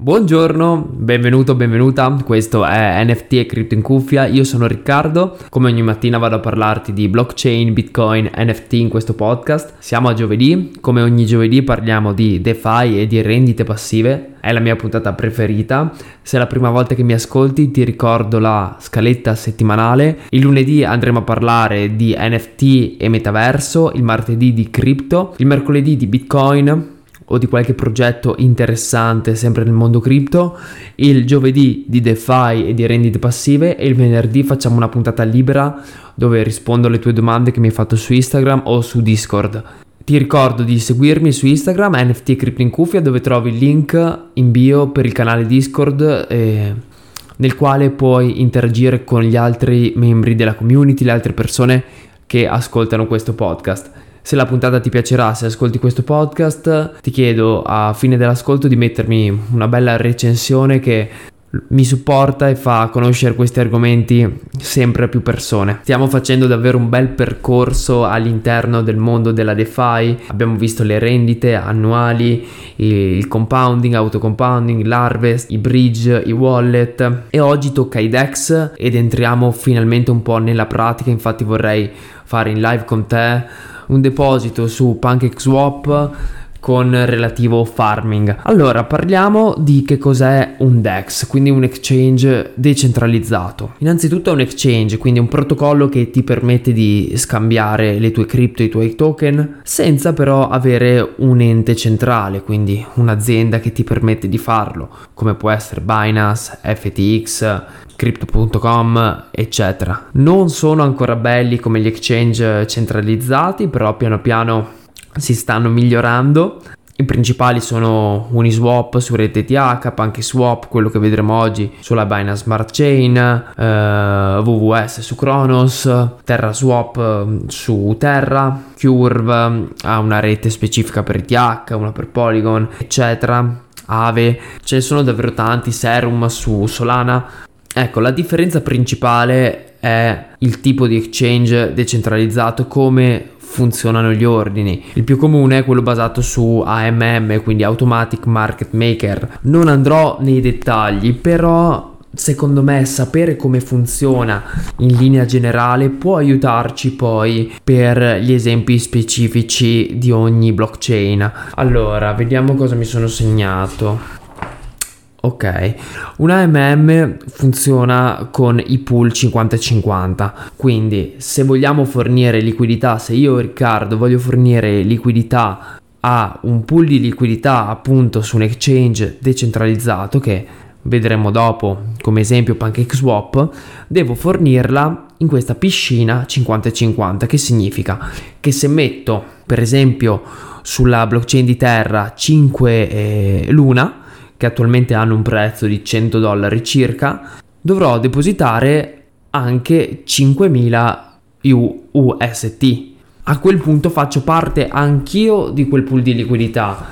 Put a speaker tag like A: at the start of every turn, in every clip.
A: Buongiorno, benvenuto, benvenuta, questo è NFT e Crypto in cuffia, io sono Riccardo, come ogni mattina vado a parlarti di blockchain, bitcoin, NFT in questo podcast. Siamo a giovedì, come ogni giovedì parliamo di DeFi e di rendite passive, è la mia puntata preferita. Se è la prima volta che mi ascolti ti ricordo la scaletta settimanale, il lunedì andremo a parlare di NFT e metaverso, il martedì di cripto, il mercoledì di bitcoin, o di qualche progetto interessante sempre nel mondo cripto, il giovedì di DeFi e di rendite passive e il venerdì facciamo una puntata libera dove rispondo alle tue domande che mi hai fatto su Instagram o su Discord. Ti ricordo di seguirmi su Instagram NFT Crypto in Cuffia dove trovi il link in bio per il canale Discord eh, nel quale puoi interagire con gli altri membri della community, le altre persone che ascoltano questo podcast. Se la puntata ti piacerà, se ascolti questo podcast, ti chiedo a fine dell'ascolto di mettermi una bella recensione che mi supporta e fa conoscere questi argomenti sempre a più persone. Stiamo facendo davvero un bel percorso all'interno del mondo della DeFi. Abbiamo visto le rendite annuali, il compounding, autocompounding, l'harvest, i bridge, i wallet e oggi tocca i DEX ed entriamo finalmente un po' nella pratica. Infatti vorrei fare in live con te un deposito su PancakeSwap con relativo farming. Allora, parliamo di che cos'è un DEX, quindi un exchange decentralizzato. Innanzitutto è un exchange, quindi un protocollo che ti permette di scambiare le tue cripto, i tuoi token, senza però avere un ente centrale, quindi un'azienda che ti permette di farlo, come può essere Binance, FTX, crypto.com eccetera. Non sono ancora belli come gli exchange centralizzati però piano piano si stanno migliorando. I principali sono Uniswap su RTTH, PancakeSwap, quello che vedremo oggi sulla Binance Smart Chain, eh, WWS su Kronos, TerraSwap eh, su Terra, Curve ha una rete specifica per ETH, una per Polygon, eccetera. Ave, ce ne sono davvero tanti, Serum su Solana, Ecco, la differenza principale è il tipo di exchange decentralizzato, come funzionano gli ordini. Il più comune è quello basato su AMM, quindi Automatic Market Maker. Non andrò nei dettagli, però secondo me sapere come funziona in linea generale può aiutarci poi per gli esempi specifici di ogni blockchain. Allora, vediamo cosa mi sono segnato. Ok, un AMM funziona con i pool 50-50, quindi se vogliamo fornire liquidità, se io Riccardo voglio fornire liquidità a un pool di liquidità appunto su un exchange decentralizzato che vedremo dopo come esempio PancakeSwap, devo fornirla in questa piscina 50-50, che significa? Che se metto per esempio sulla blockchain di Terra 5 eh, Luna, che attualmente hanno un prezzo di 100 dollari circa, dovrò depositare anche 5000 UST. A quel punto faccio parte anch'io di quel pool di liquidità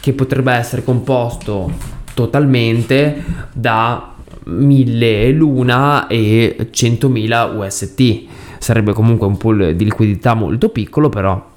A: che potrebbe essere composto totalmente da 1000 Luna e 100.000 UST. Sarebbe comunque un pool di liquidità molto piccolo, però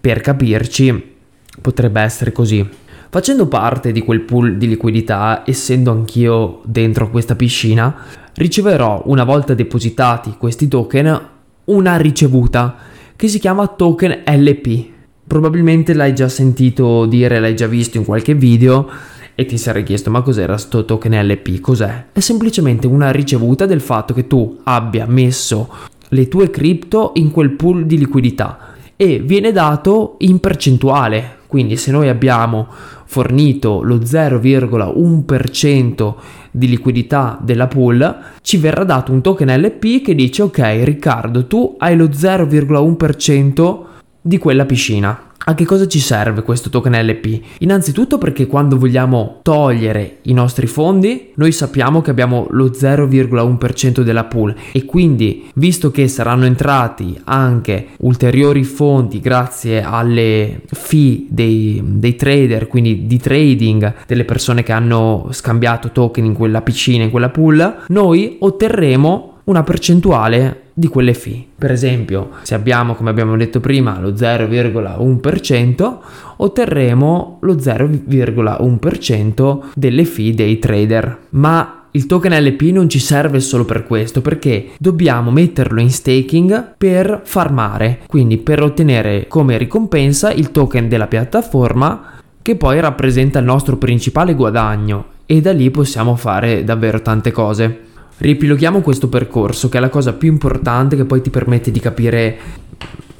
A: per capirci potrebbe essere così. Facendo parte di quel pool di liquidità, essendo anch'io dentro questa piscina, riceverò una volta depositati questi token una ricevuta che si chiama token LP. Probabilmente l'hai già sentito dire, l'hai già visto in qualche video e ti sarei chiesto ma cos'era sto token LP? Cos'è? È semplicemente una ricevuta del fatto che tu abbia messo le tue cripto in quel pool di liquidità e viene dato in percentuale. Quindi se noi abbiamo fornito lo 0,1% di liquidità della pool, ci verrà dato un token LP che dice ok Riccardo tu hai lo 0,1% di quella piscina. A che cosa ci serve questo token LP? Innanzitutto perché quando vogliamo togliere i nostri fondi, noi sappiamo che abbiamo lo 0,1% della pool e quindi, visto che saranno entrati anche ulteriori fondi grazie alle fee dei, dei trader, quindi di trading delle persone che hanno scambiato token in quella piscina, in quella pool, noi otterremo una percentuale di quelle fee. Per esempio, se abbiamo, come abbiamo detto prima, lo 0,1%, otterremo lo 0,1% delle fee dei trader. Ma il token LP non ci serve solo per questo, perché dobbiamo metterlo in staking per farmare, quindi per ottenere come ricompensa il token della piattaforma che poi rappresenta il nostro principale guadagno e da lì possiamo fare davvero tante cose. Riepiloghiamo questo percorso che è la cosa più importante che poi ti permette di capire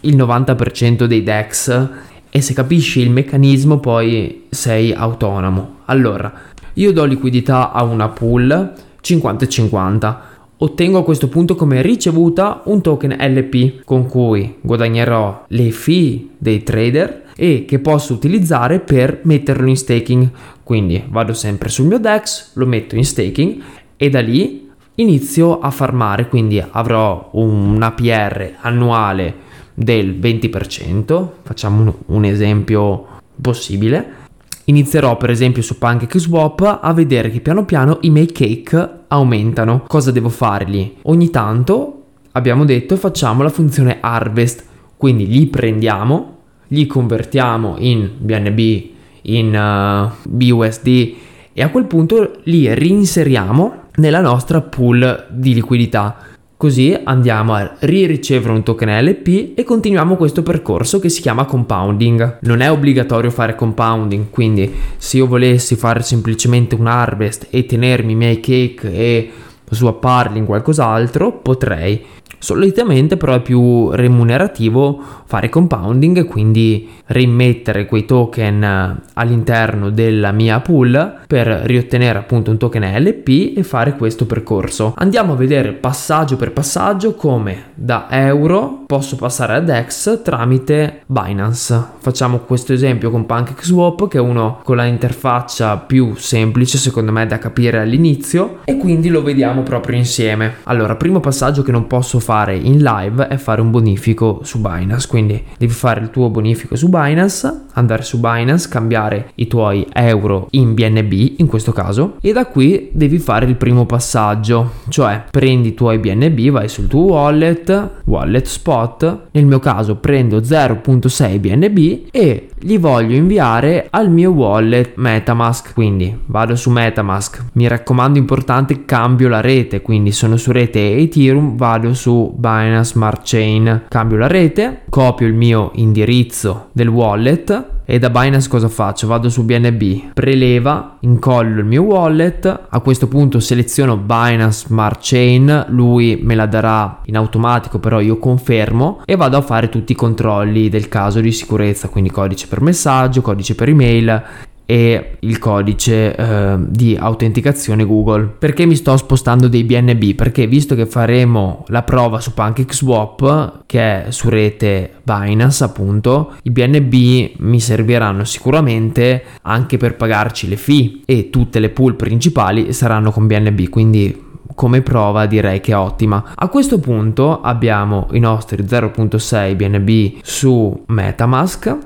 A: il 90% dei DEX e se capisci il meccanismo poi sei autonomo. Allora, io do liquidità a una pool 50-50. Ottengo a questo punto come ricevuta un token LP con cui guadagnerò le fee dei trader e che posso utilizzare per metterlo in staking. Quindi vado sempre sul mio DEX, lo metto in staking e da lì inizio a farmare, quindi avrò un APR annuale del 20%, facciamo un, un esempio possibile. Inizierò per esempio su PancakeSwap a vedere che piano piano i miei cake aumentano. Cosa devo fare lì? Ogni tanto abbiamo detto facciamo la funzione harvest, quindi li prendiamo, li convertiamo in BNB, in uh, BUSD e a quel punto li reinseriamo nella nostra pool di liquidità. Così andiamo a riricevere un token LP e continuiamo questo percorso che si chiama compounding. Non è obbligatorio fare compounding, quindi se io volessi fare semplicemente un harvest e tenermi i miei cake e swapparli in qualcos'altro, potrei. Solitamente però è più remunerativo fare compounding quindi rimettere quei token eh, all'interno della mia pool per riottenere appunto un token LP e fare questo percorso. Andiamo a vedere passaggio per passaggio come da euro posso passare ad DEX tramite Binance. Facciamo questo esempio con PancakeSwap che è uno con la interfaccia più semplice secondo me da capire all'inizio e quindi lo vediamo proprio insieme. Allora, primo passaggio che non posso fare in live è fare un bonifico su Binance, quindi devi fare il tuo bonifico su Binance, andare su Binance, cambiare i tuoi euro in BNB in questo caso e da qui devi fare il primo passaggio, cioè prendi i tuoi BNB, vai sul tuo wallet, wallet spot, nel mio caso prendo 0.6 BNB e li voglio inviare al mio wallet Metamask, quindi vado su Metamask, mi raccomando importante cambio la rete, quindi sono su rete Ethereum, vado su Binance Smart Chain, cambio la rete, copio il mio indirizzo del wallet e da Binance cosa faccio? Vado su BNB, preleva, incollo il mio wallet, a questo punto seleziono Binance Smart Chain, lui me la darà in automatico però io confermo e vado a fare tutti i controlli del caso di sicurezza, quindi codice per messaggio, codice per email e il codice eh, di autenticazione Google. Perché mi sto spostando dei BNB? Perché visto che faremo la prova su PancakeSwap, che è su rete Binance appunto, i BNB mi serviranno sicuramente anche per pagarci le fee e tutte le pool principali saranno con BNB, quindi come prova direi che è ottima. A questo punto abbiamo i nostri 0.6 BNB su Metamask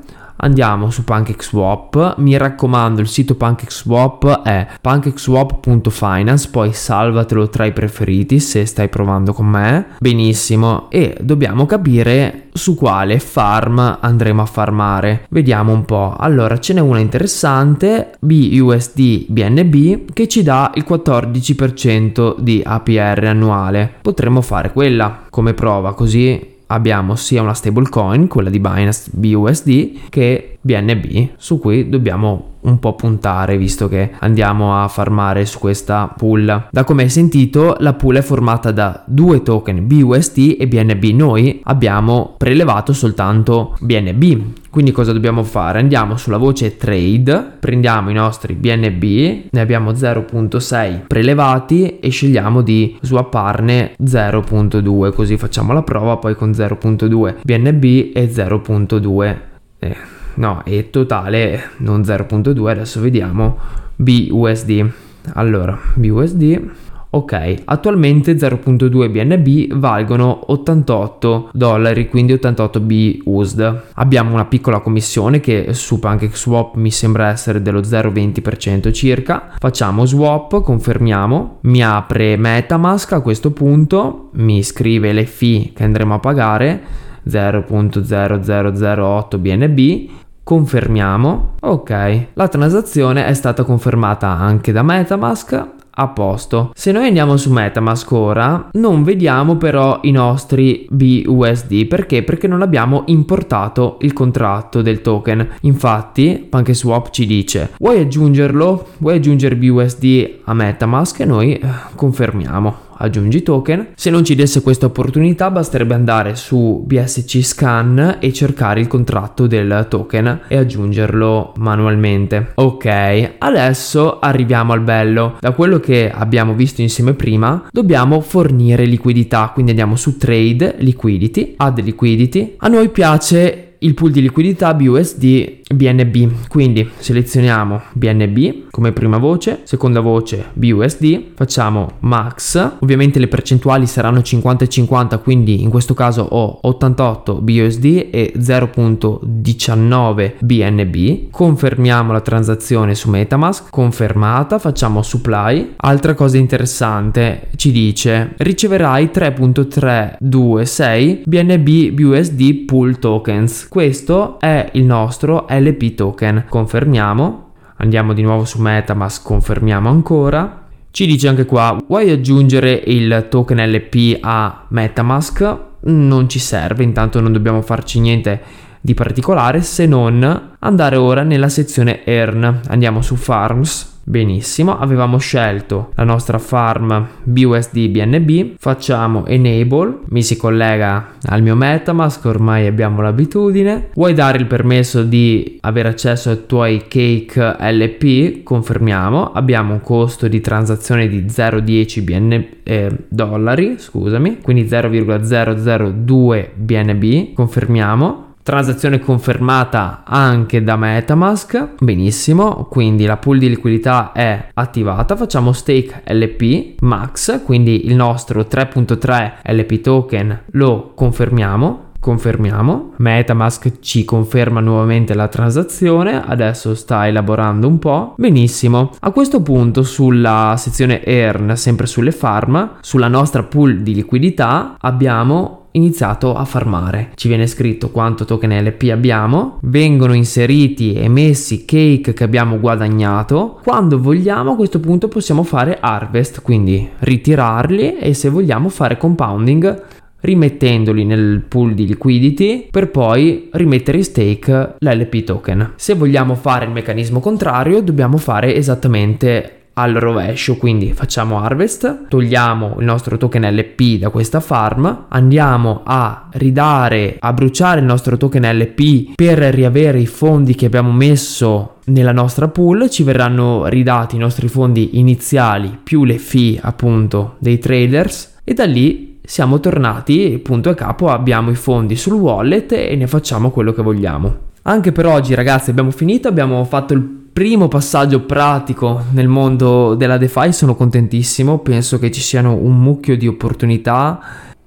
A: andiamo su PancakeSwap. Mi raccomando, il sito PancakeSwap è pancakeswap.finance, poi salvatelo tra i preferiti se stai provando con me. Benissimo, e dobbiamo capire su quale farm andremo a farmare. Vediamo un po'. Allora, ce n'è una interessante, BUSD BNB, che ci dà il 14% di APR annuale. Potremmo fare quella come prova, così abbiamo sia una stablecoin, quella di Binance BUSD, che BNB, su cui dobbiamo un po' puntare visto che andiamo a farmare su questa pool. Da come hai sentito, la pool è formata da due token BUSD e BNB. Noi abbiamo prelevato soltanto BNB. Quindi cosa dobbiamo fare? Andiamo sulla voce trade, prendiamo i nostri BNB, ne abbiamo 0.6 prelevati e scegliamo di swapparne 0.2, così facciamo la prova poi con 0.2 BNB e 0.2 eh no, è totale non 0.2, adesso vediamo BUSD. Allora, BUSD Ok, attualmente 0.2 BNB valgono 88 dollari, quindi 88 B USD. Abbiamo una piccola commissione che su PancakeSwap mi sembra essere dello 0,20% circa. Facciamo swap, confermiamo, mi apre MetaMask a questo punto, mi scrive le fee che andremo a pagare 0.0008 BNB confermiamo ok la transazione è stata confermata anche da Metamask a posto. Se noi andiamo su Metamask ora, non vediamo però i nostri BUSD perché? Perché non abbiamo importato il contratto del token. Infatti, PancakeSwap ci dice: "Vuoi aggiungerlo? Vuoi aggiungere BUSD a Metamask?" e noi eh, confermiamo aggiungi token. Se non ci desse questa opportunità basterebbe andare su BSC Scan e cercare il contratto del token e aggiungerlo manualmente. Ok, adesso arriviamo al bello. Da quello che abbiamo visto insieme prima, dobbiamo fornire liquidità, quindi andiamo su Trade Liquidity, Add Liquidity. A noi piace il pool di liquidità BUSD BNB. Quindi selezioniamo BNB come prima voce, seconda voce BUSD, facciamo max. Ovviamente le percentuali saranno 50 e 50, quindi in questo caso ho 88 BUSD e 0.19 BNB. Confermiamo la transazione su MetaMask, confermata, facciamo supply. Altra cosa interessante ci dice riceverai 3.326 BNB BUSD pool tokens questo è il nostro LP token. Confermiamo. Andiamo di nuovo su Metamask, confermiamo ancora. Ci dice anche qua, vuoi aggiungere il token LP a Metamask? Non ci serve, intanto non dobbiamo farci niente di particolare se non andare ora nella sezione Earn. Andiamo su Farms, Benissimo, avevamo scelto la nostra farm BUSD BNB, facciamo enable, mi si collega al mio Metamask, ormai abbiamo l'abitudine. Vuoi dare il permesso di avere accesso ai tuoi cake LP? Confermiamo, abbiamo un costo di transazione di 0,10 BN, eh, dollari, scusami, quindi 0,002 BNB, confermiamo. Transazione confermata anche da Metamask. Benissimo, quindi la pool di liquidità è attivata. Facciamo stake LP max, quindi il nostro 3.3 LP token lo confermiamo confermiamo. Metamask ci conferma nuovamente la transazione, adesso sta elaborando un po'. Benissimo. A questo punto sulla sezione earn, sempre sulle farm, sulla nostra pool di liquidità abbiamo iniziato a farmare. Ci viene scritto quanto token LP abbiamo, vengono inseriti e messi cake che abbiamo guadagnato. Quando vogliamo a questo punto possiamo fare harvest, quindi ritirarli e se vogliamo fare compounding rimettendoli nel pool di liquidity per poi rimettere in stake l'LP token. Se vogliamo fare il meccanismo contrario dobbiamo fare esattamente al rovescio, quindi facciamo harvest, togliamo il nostro token LP da questa farm, andiamo a ridare, a bruciare il nostro token LP per riavere i fondi che abbiamo messo nella nostra pool, ci verranno ridati i nostri fondi iniziali più le fee appunto dei traders e da lì siamo tornati punto a capo, abbiamo i fondi sul wallet e ne facciamo quello che vogliamo. Anche per oggi ragazzi abbiamo finito, abbiamo fatto il primo passaggio pratico nel mondo della DeFi sono contentissimo, penso che ci siano un mucchio di opportunità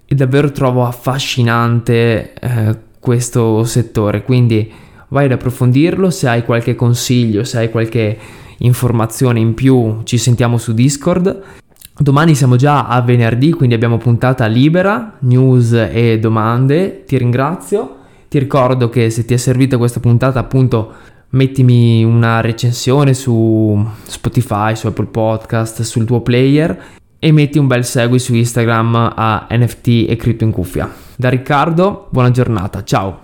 A: e davvero trovo affascinante eh, questo settore, quindi vai ad approfondirlo, se hai qualche consiglio, se hai qualche informazione in più ci sentiamo su Discord. Domani siamo già a venerdì, quindi abbiamo puntata libera, news e domande. Ti ringrazio. Ti ricordo che se ti è servita questa puntata appunto mettimi una recensione su Spotify, su Apple Podcast, sul tuo player e metti un bel segui su Instagram a NFT e Crypto in cuffia. Da Riccardo, buona giornata, ciao!